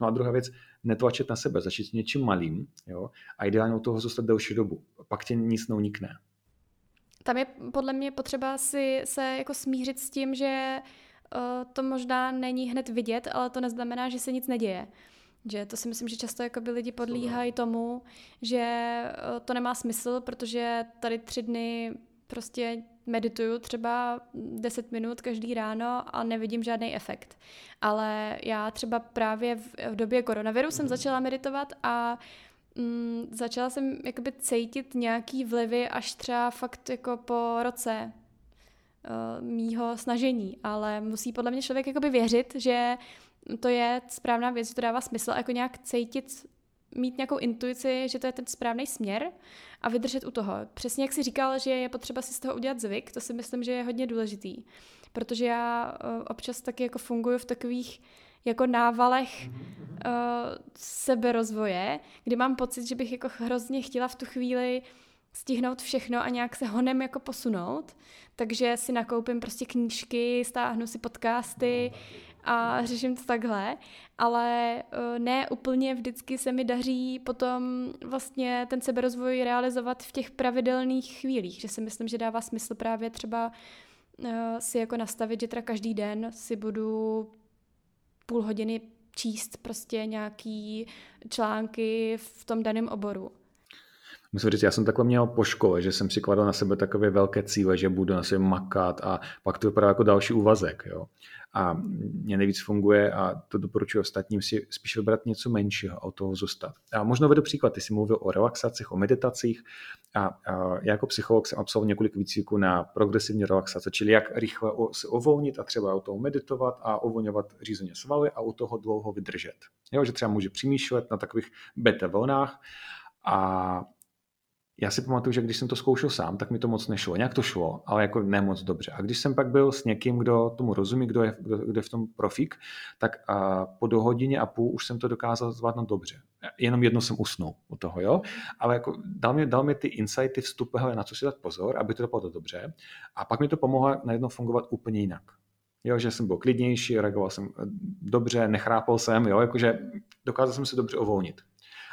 No a druhá věc, netlačit na sebe, začít něčím malým jo, a ideálně u toho zůstat delší dobu. Pak tě nic neunikne. Tam je podle mě potřeba si se jako smířit s tím, že uh, to možná není hned vidět, ale to neznamená, že se nic neděje. Že to si myslím, že často jako by lidi podlíhají tomu, že uh, to nemá smysl, protože tady tři dny prostě medituju třeba 10 minut každý ráno a nevidím žádný efekt. Ale já třeba právě v, v době koronaviru jsem začala meditovat a mm, začala jsem jakoby cítit nějaký vlivy až třeba fakt jako po roce uh, mýho snažení, ale musí podle mě člověk jakoby věřit, že to je správná věc, to dává smysl jako nějak cítit mít nějakou intuici, že to je ten správný směr a vydržet u toho. Přesně jak jsi říkal, že je potřeba si z toho udělat zvyk, to si myslím, že je hodně důležitý. Protože já uh, občas taky jako funguji v takových jako návalech uh, seberozvoje, kdy mám pocit, že bych jako hrozně chtěla v tu chvíli stihnout všechno a nějak se honem jako posunout. Takže si nakoupím prostě knížky, stáhnu si podcasty, a řeším to takhle, ale eh, ne úplně vždycky se mi daří potom vlastně ten seberozvoj realizovat v těch pravidelných chvílích, že si myslím, že dává smysl právě třeba eh, si jako nastavit, že teda každý den si budu půl hodiny číst prostě nějaký články v tom daném oboru. Musím říct, já jsem takhle měl po škole, že jsem si kladl na sebe takové velké cíle, že budu na sebe makat a pak to vypadá jako další úvazek. Jo. A mě nejvíc funguje a to doporučuji ostatním si spíš vybrat něco menšího a od toho zůstat. A možná vedu příklad, ty jsi mluvil o relaxacích, o meditacích a, a já jako psycholog jsem absolvoval několik výcviků na progresivní relaxace, čili jak rychle se uvolnit a třeba o toho meditovat a uvolňovat řízeně svaly a u toho dlouho vydržet. Jo, že třeba může přemýšlet na takových beta vlnách a já si pamatuju, že když jsem to zkoušel sám, tak mi to moc nešlo. Nějak to šlo, ale jako nemoc dobře. A když jsem pak byl s někým, kdo tomu rozumí, kdo je, kdo, kdo je v tom profík, tak a po do hodině a půl už jsem to dokázal zvládnout dobře. Jenom jedno jsem usnul u toho, jo. Ale jako dal mi, dal mi ty insighty, vstupy, hele, na co si dát pozor, aby to dopadlo dobře. A pak mi to pomohlo najednou fungovat úplně jinak. Jo, že jsem byl klidnější, reagoval jsem eh, dobře, nechrápal jsem, jo, jakože dokázal jsem se dobře uvolnit.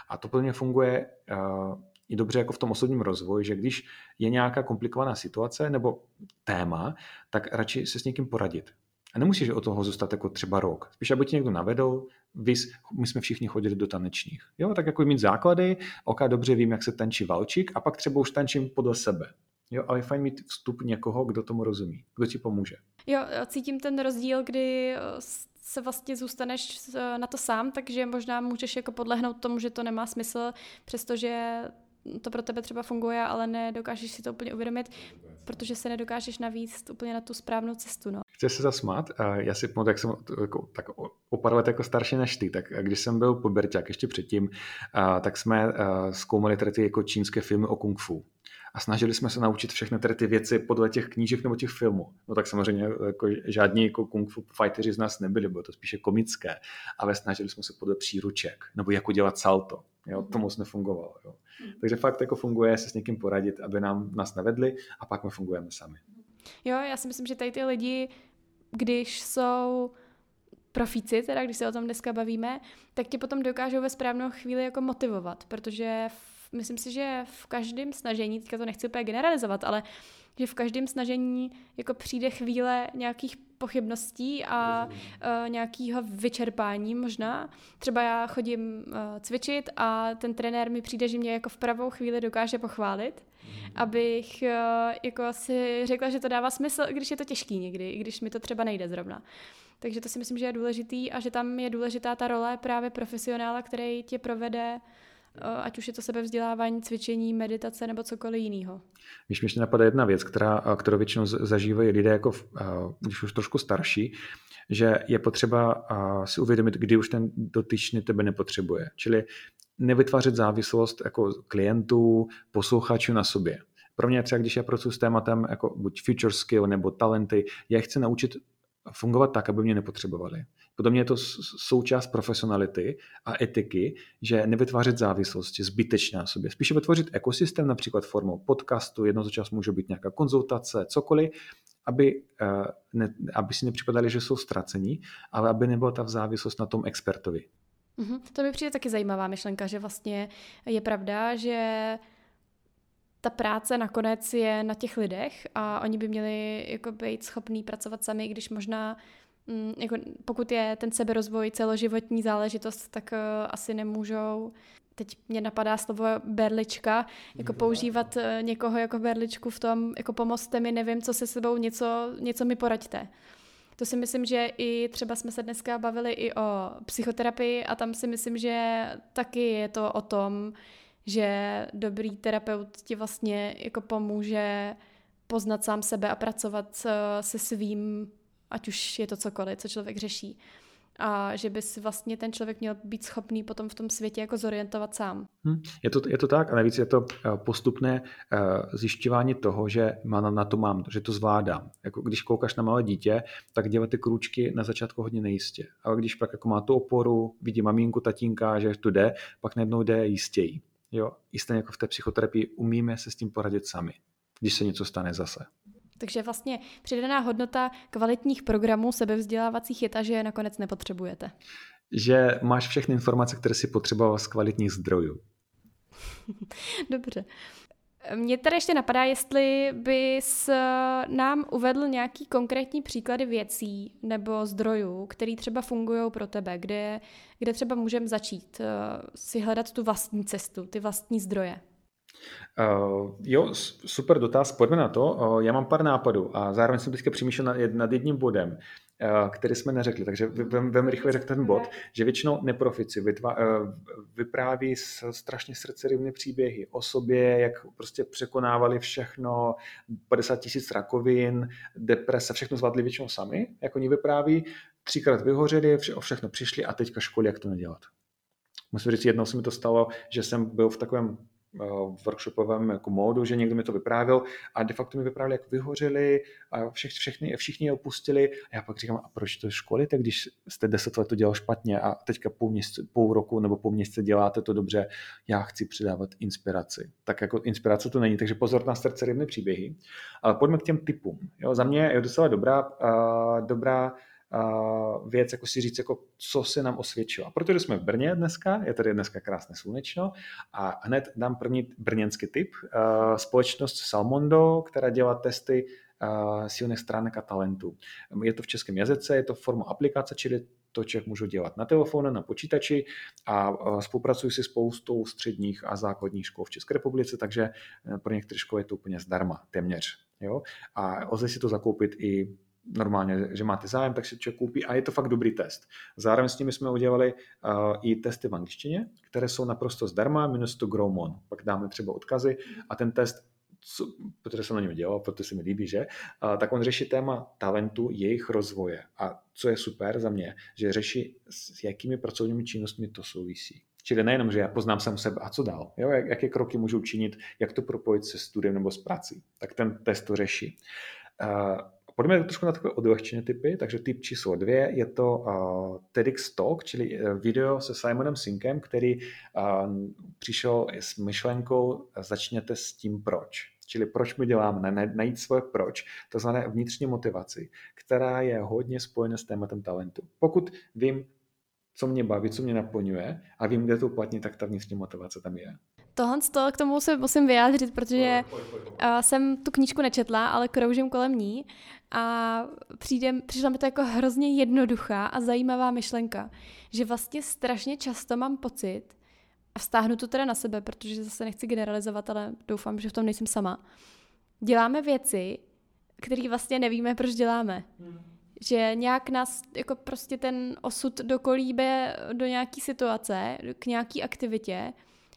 A to plně funguje uh, i dobře jako v tom osobním rozvoji, že když je nějaká komplikovaná situace nebo téma, tak radši se s někým poradit. A nemusíš od toho zůstat jako třeba rok. Spíš, aby ti někdo navedl, vys, my jsme všichni chodili do tanečních. Jo, tak jako mít základy, ok, dobře vím, jak se tančí valčík a pak třeba už tančím podle sebe. Jo, ale je fajn mít vstup někoho, kdo tomu rozumí, kdo ti pomůže. Jo, cítím ten rozdíl, kdy se vlastně zůstaneš na to sám, takže možná můžeš jako podlehnout tomu, že to nemá smysl, přestože to pro tebe třeba funguje, ale nedokážeš si to úplně uvědomit, protože se nedokážeš navíc úplně na tu správnou cestu. No. Chci se zasmát. Já si pamatuju, jak jsem jako, tak o pár let jako starší než ty, tak když jsem byl puberťák ještě předtím, tak jsme zkoumali tady ty jako čínské filmy o kung fu a snažili jsme se naučit všechny tady ty věci podle těch knížek nebo těch filmů. No tak samozřejmě jako žádní jako kung fu fighteri z nás nebyli, bylo to spíše komické, ale snažili jsme se podle příruček, nebo jak udělat salto. Jo, to moc nefungovalo. Jo. Hmm. Takže fakt jako funguje se s někým poradit, aby nám nás nevedli a pak my fungujeme sami. Jo, já si myslím, že tady ty lidi, když jsou profíci, teda když se o tom dneska bavíme, tak tě potom dokážou ve správnou chvíli jako motivovat, protože myslím si, že v každém snažení, teďka to nechci úplně generalizovat, ale že v každém snažení jako přijde chvíle nějakých pochybností a uh, nějakého vyčerpání možná. Třeba já chodím uh, cvičit a ten trenér mi přijde, že mě jako v pravou chvíli dokáže pochválit, mm. abych uh, jako si řekla, že to dává smysl, když je to těžký někdy, i když mi to třeba nejde zrovna. Takže to si myslím, že je důležitý a že tam je důležitá ta role právě profesionála, který tě provede Eh, ať už je to sebevzdělávání, cvičení, meditace nebo cokoliv jiného. Mi ještě napadá jedna věc, která, eh, kterou většinou zažívají lidé, jako v, eh, když už trošku starší, že je potřeba si uvědomit, kdy už ten dotyčný tebe nepotřebuje. Čili nevytvářet závislost jako klientů, posluchačů na sobě. Pro mě třeba, když já pracuji s tématem jako buď future skill nebo talenty, já chci naučit fungovat tak, aby mě nepotřebovali. Podle mě je to součást profesionality a etiky, že nevytvářet závislosti zbytečně na sobě. Spíše vytvořit ekosystém, například formou podcastu, jednou za čas může být nějaká konzultace, cokoliv, aby, eh, ne, aby si nepřipadali, že jsou ztracení, ale aby nebyla ta závislost na tom expertovi. Mm-hmm. To mi přijde taky zajímavá myšlenka, že vlastně je pravda, že ta práce nakonec je na těch lidech a oni by měli jako být schopní pracovat sami, když možná mm, jako pokud je ten seberozvoj celoživotní záležitost, tak uh, asi nemůžou teď mě napadá slovo berlička, jako používat uh, někoho jako berličku v tom, jako pomozte mi, nevím, co se sebou, něco, něco mi poraďte. To si myslím, že i třeba jsme se dneska bavili i o psychoterapii a tam si myslím, že taky je to o tom, že dobrý terapeut ti vlastně jako pomůže poznat sám sebe a pracovat eh, se svým, ať už je to cokoliv, co člověk řeší. A že by si vlastně ten člověk měl být schopný potom v tom světě jako zorientovat sám. Hmm, je, to, je to tak a navíc je to eh, postupné uh, zjišťování toho, že má na, na to mám, že to zvládám. Jako když koukáš na malé dítě, tak dělat ty kručky na začátku hodně nejistě. Ale když pak jako má tu oporu, vidí maminku, tatínka, že to jde, pak najednou jde jistěji. Jo, i stejně jako v té psychoterapii umíme se s tím poradit sami, když se něco stane zase. Takže vlastně přidaná hodnota kvalitních programů sebevzdělávacích je ta, že je nakonec nepotřebujete. Že máš všechny informace, které si potřeboval z kvalitních zdrojů. (laughs) Dobře. Mě tady ještě napadá, jestli bys eh, nám uvedl nějaký konkrétní příklady věcí nebo zdrojů, které třeba fungují pro tebe, kde, kde třeba můžeme začít uh, si hledat tu vlastní cestu, ty vlastní zdroje. Uh, jo, super dotaz, pojďme na to. Uh, já mám pár nápadů a zároveň jsem teďka přemýšlel nad, nad jedním bodem. Eh, který jsme neřekli. Takže velmi rychle řekl ten bod, že většinou neprofici vytva, eh, vypráví strašně srdcerivné příběhy o sobě, jak prostě překonávali všechno, 50 tisíc rakovin, deprese, všechno zvládli většinou sami, jak oni vypráví, třikrát vyhořeli, o všechno přišli a teďka školy, jak to nedělat. Musím říct, jednou se mi to stalo, že jsem byl v takovém workshopovém jako módu, že někdo mi to vyprávěl a de facto mi vyprávěl, jak vyhořeli a všech, všechny, všichni je opustili a já pak říkám, a proč to školíte, když jste deset let to dělal špatně a teďka půl, měsíce, půl roku nebo půl měsíce děláte to dobře, já chci přidávat inspiraci. Tak jako inspirace to není, takže pozor na srdce rybné příběhy. Ale pojďme k těm typům. Jo, za mě je docela dobrá, uh, dobrá věc, jako si říct, jako co se nám osvědčilo. A protože jsme v Brně dneska, je tady dneska krásné slunečno a hned dám první brněnský tip. Společnost Salmondo, která dělá testy silných stránek a talentů. Je to v českém jazyce, je to forma aplikace, čili to člověk může dělat na telefonu, na počítači a spolupracují si spoustou středních a základních škol v České republice, takže pro některé školy je to úplně zdarma, téměř. Jo? A lze si to zakoupit i normálně, že máte zájem, tak si člověk koupí a je to fakt dobrý test. Zároveň s nimi jsme udělali uh, i testy v angličtině, které jsou naprosto zdarma, minus to Growmon. Pak dáme třeba odkazy a ten test co, protože jsem na něm dělal, protože se mi líbí, že, uh, tak on řeší téma talentu, jejich rozvoje. A co je super za mě, že řeší s jakými pracovními činnostmi to souvisí. Čili nejenom, že já poznám sám sebe a co dál, jo? Jak, jaké kroky můžu učinit, jak to propojit se studiem nebo s prací. Tak ten test to řeší. Uh, Pojďme trošku na takové odlehčené typy, takže typ číslo dvě je to uh, TEDx Talk, čili eh, video se Simonem Sinkem, který uh, přišel s myšlenkou začněte s tím proč. Čili proč my děláme, najít svoje proč, to znamená vnitřní motivaci, která je hodně spojena s tématem talentu. Pokud vím, co mě baví, co mě naplňuje a vím, kde to uplatnit, tak ta vnitřní motivace tam je. Tohle to, k tomu se musím vyjádřit, protože uh, jsem tu knížku nečetla, ale kroužím kolem ní a přijde, přišla mi to jako hrozně jednoduchá a zajímavá myšlenka, že vlastně strašně často mám pocit, a vztáhnu to teda na sebe, protože zase nechci generalizovat, ale doufám, že v tom nejsem sama, děláme věci, které vlastně nevíme, proč děláme. Hmm. Že nějak nás jako prostě ten osud dokolíbe do nějaký situace, k nějaký aktivitě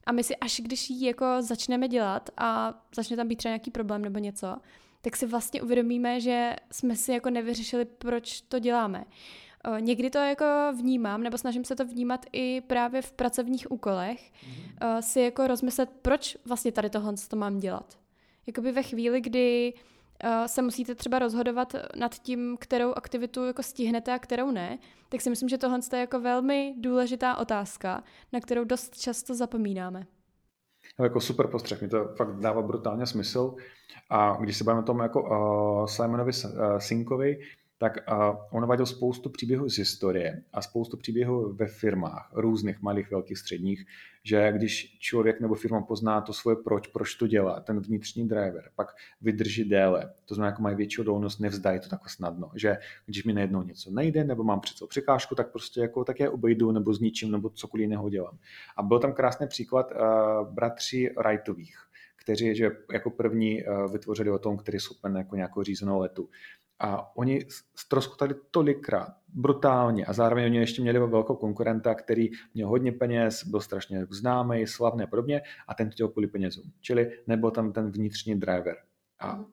a my si až když ji jako začneme dělat a začne tam být třeba nějaký problém nebo něco, tak si vlastně uvědomíme, že jsme si jako nevyřešili, proč to děláme. Někdy to jako vnímám, nebo snažím se to vnímat i právě v pracovních úkolech, mm-hmm. si jako rozmyslet, proč vlastně tady tohle to mám dělat. Jakoby ve chvíli, kdy se musíte třeba rozhodovat nad tím, kterou aktivitu jako stihnete a kterou ne, tak si myslím, že tohle je jako velmi důležitá otázka, na kterou dost často zapomínáme. Jako super postřeh, mi to fakt dává brutálně smysl. A když se bavíme o tom jako uh, Simonovi uh, Sinkovi, tak on vadil spoustu příběhů z historie a spoustu příběhů ve firmách, různých malých, velkých, středních, že když člověk nebo firma pozná to svoje proč, proč to dělá, ten vnitřní driver, pak vydrží déle, to znamená, jako mají větší odolnost, nevzdají to takhle snadno, že když mi najednou něco nejde, nebo mám přece překážku, tak prostě jako tak je obejdu, nebo zničím, nebo cokoliv jiného dělám. A byl tam krásný příklad uh, bratří Wrightových, kteří že jako první uh, vytvořili o tom, který jsou jako nějakou řízenou letu. A oni ztroskotali tolikrát, brutálně. A zároveň oni ještě měli velkou konkurenta, který měl hodně peněz, byl strašně známý, slavný a podobně, a ten chtěl kvůli penězům. Čili nebyl tam ten vnitřní driver. A mhm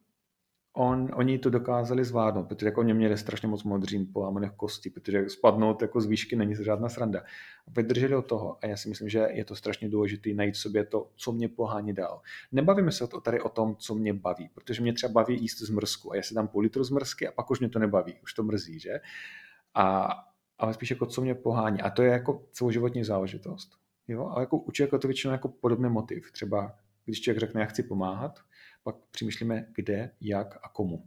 on, oni to dokázali zvládnout, protože jako oni měli strašně moc modřín polámaných kostí, protože spadnout jako z výšky není žádná sranda. Vydrželi od toho a já si myslím, že je to strašně důležité najít sobě to, co mě pohání dál. Nebavíme se tady o tom, co mě baví, protože mě třeba baví jíst zmrzku a já si dám půl litru zmrzky a pak už mě to nebaví, už to mrzí, že? A, ale spíš jako co mě pohání. A to je jako celoživotní záležitost. Jo? A jako u člověka to většinou jako podobný motiv. Třeba když člověk řekne, já chci pomáhat, pak přemýšlíme, kde, jak a komu.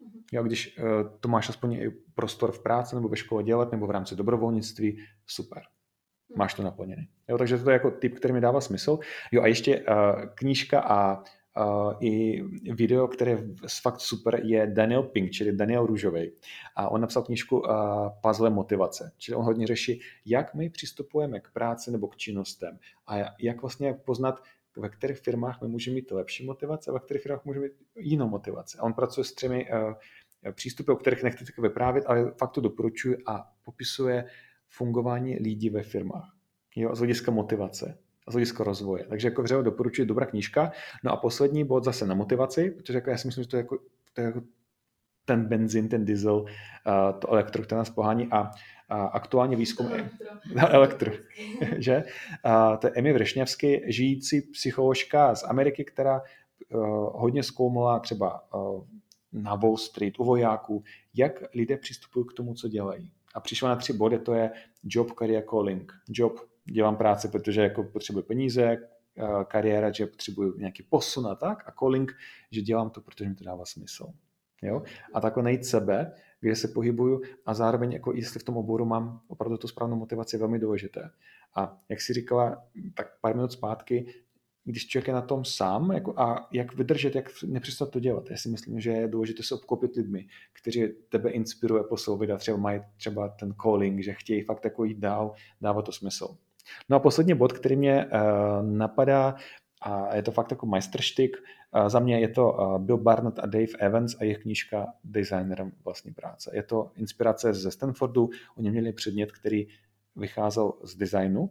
Mhm. Jo, když uh, to máš aspoň i prostor v práci nebo ve škole dělat, nebo v rámci dobrovolnictví, super. Mhm. Máš to naplněné. Jo, takže to je jako typ, který mi dává smysl. Jo a ještě uh, knížka a uh, i video, které je fakt super, je Daniel Pink, čili Daniel Růžovej. A on napsal knížku uh, Puzzle motivace. Čili on hodně řeší, jak my přistupujeme k práci nebo k činnostem a jak vlastně poznat, ve kterých firmách my můžeme mít lepší motivace a ve kterých firmách můžeme mít jinou motivaci. A on pracuje s třemi uh, přístupy, o kterých nechci tak vyprávět, ale fakt to doporučuji a popisuje fungování lidí ve firmách. Jo, z hlediska motivace z hlediska rozvoje. Takže jako vřele doporučuji dobrá knížka. No a poslední bod zase na motivaci, protože jako já si myslím, že to je jako, to je jako ten benzín, ten diesel, to elektro, které nás pohání a a aktuálně výzkum... Elektro. (laughs) elektro (laughs) že? A to je Emi Vrešňavsky, žijící psycholožka z Ameriky, která uh, hodně zkoumala třeba uh, na Wall Street, u vojáků, jak lidé přistupují k tomu, co dělají. A přišla na tři body, to je job, career, calling. Job, dělám práci, protože jako potřebuji peníze, kariéra, že potřebuji nějaký posun a tak, a calling, že dělám to, protože mi to dává smysl. Jo? A takhle najít sebe, kde se pohybuju a zároveň, jako jestli v tom oboru mám opravdu tu správnou motivaci, je velmi důležité. A jak si říkala, tak pár minut zpátky, když člověk je na tom sám jako, a jak vydržet, jak nepřestat to dělat. Já si myslím, že je důležité se obklopit lidmi, kteří tebe inspiruje po a třeba mají třeba ten calling, že chtějí fakt jako jít dál, dává to smysl. No a poslední bod, který mě uh, napadá, a je to fakt jako majstrštyk. Za mě je to Bill Barnett a Dave Evans a jejich knížka Designerem vlastní práce. Je to inspirace ze Stanfordu. Oni měli předmět, který vycházel z designu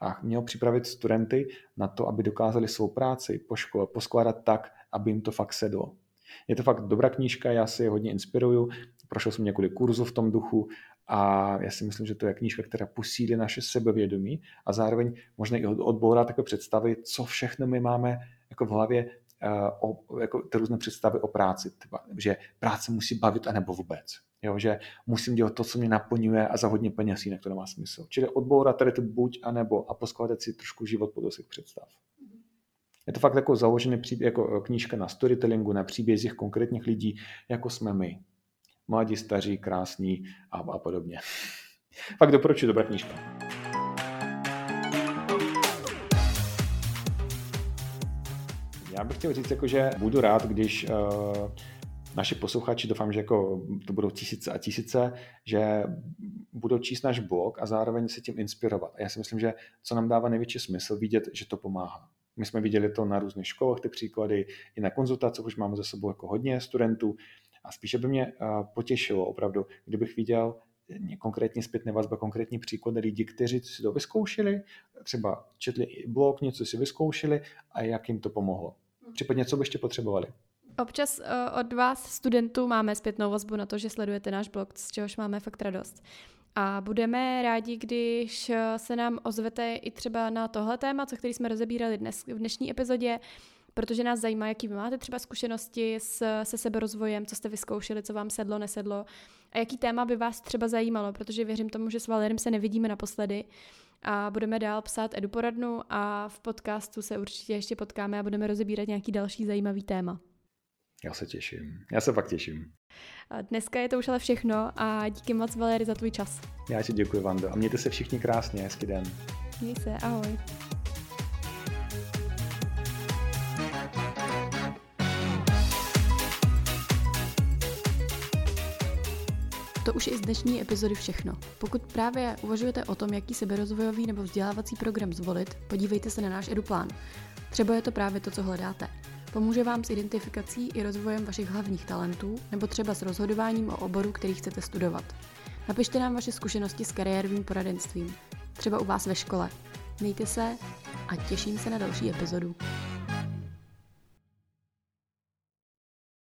a měl připravit studenty na to, aby dokázali svou práci po škole poskládat tak, aby jim to fakt sedlo. Je to fakt dobrá knížka, já si je hodně inspiruju, prošel jsem několik kurzů v tom duchu a já si myslím, že to je knížka, která posílí naše sebevědomí a zároveň možná i odbourá takové představy, co všechno my máme jako v hlavě uh, o, jako ty různé představy o práci. Tyba, že práce musí bavit, anebo vůbec. Jo, že musím dělat to, co mě naplňuje a za hodně peněz, jinak to nemá smysl. Čili odbourat tady to buď, anebo a poskládat si trošku život podle svých představ. Je to fakt jako založený příběh, jako knížka na storytellingu, na příbězích konkrétních lidí, jako jsme my mladí, staří, krásní a, a podobně. Fakt doporučuji dobrá knížka. Já bych chtěl říct, jako, že budu rád, když uh, naši posluchači, doufám, že jako to budou tisíce a tisíce, že budou číst náš blog a zároveň se tím inspirovat. A já si myslím, že co nám dává největší smysl, vidět, že to pomáhá. My jsme viděli to na různých školách, ty příklady, i na konzultacích už máme za sebou jako hodně studentů. A spíše by mě uh, potěšilo opravdu, kdybych viděl, konkrétní zpětné vazba, konkrétní příklady lidí, kteří si to vyzkoušeli, třeba četli blog, něco si vyzkoušeli a jak jim to pomohlo. Případně, co byste potřebovali. Občas uh, od vás, studentů, máme zpětnou vazbu na to, že sledujete náš blog, z čehož máme fakt radost. A budeme rádi, když eh, se nám ozvete i třeba na tohle téma, co který jsme rozebírali dnes v dnešní epizodě, protože nás zajímá, jaký vy máte třeba zkušenosti s, se seberozvojem, co jste vyzkoušeli, co vám sedlo, nesedlo a jaký téma by vás třeba zajímalo, protože věřím tomu, že s Valerem se nevidíme naposledy a budeme dál psát Edu poradnu a v podcastu se určitě ještě potkáme a budeme rozebírat nějaký další zajímavý téma. Já se těším. Já se fakt těším. Dneska je to už ale všechno a díky moc Valery za tvůj čas. Já ti děkuji, Vando. A mějte se všichni krásně. Hezký den. Měj se, ahoj. To už je z dnešní epizody všechno. Pokud právě uvažujete o tom, jaký seberozvojový nebo vzdělávací program zvolit, podívejte se na náš EduPlán. Třeba je to právě to, co hledáte. Pomůže vám s identifikací i rozvojem vašich hlavních talentů nebo třeba s rozhodováním o oboru, který chcete studovat. Napište nám vaše zkušenosti s kariérovým poradenstvím, třeba u vás ve škole. Mějte se a těším se na další epizodu.